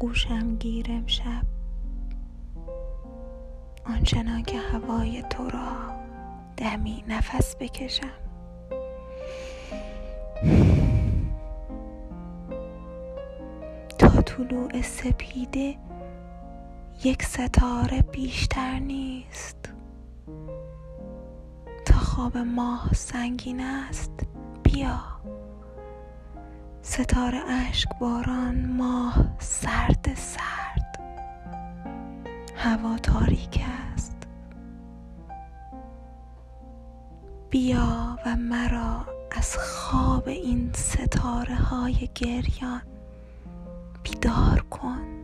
آغوشم گیر امشب. آنچنان که هوای تو را دمی نفس بکشم. تا طلوع سپیده یک ستاره بیشتر نیست. تا خواب ماه سنگین است بیا. ستاره اشک باران ماه سرد سرد. هوا تاریک است. بیا و مرا از خواب این ستاره های گریان بیدار کن.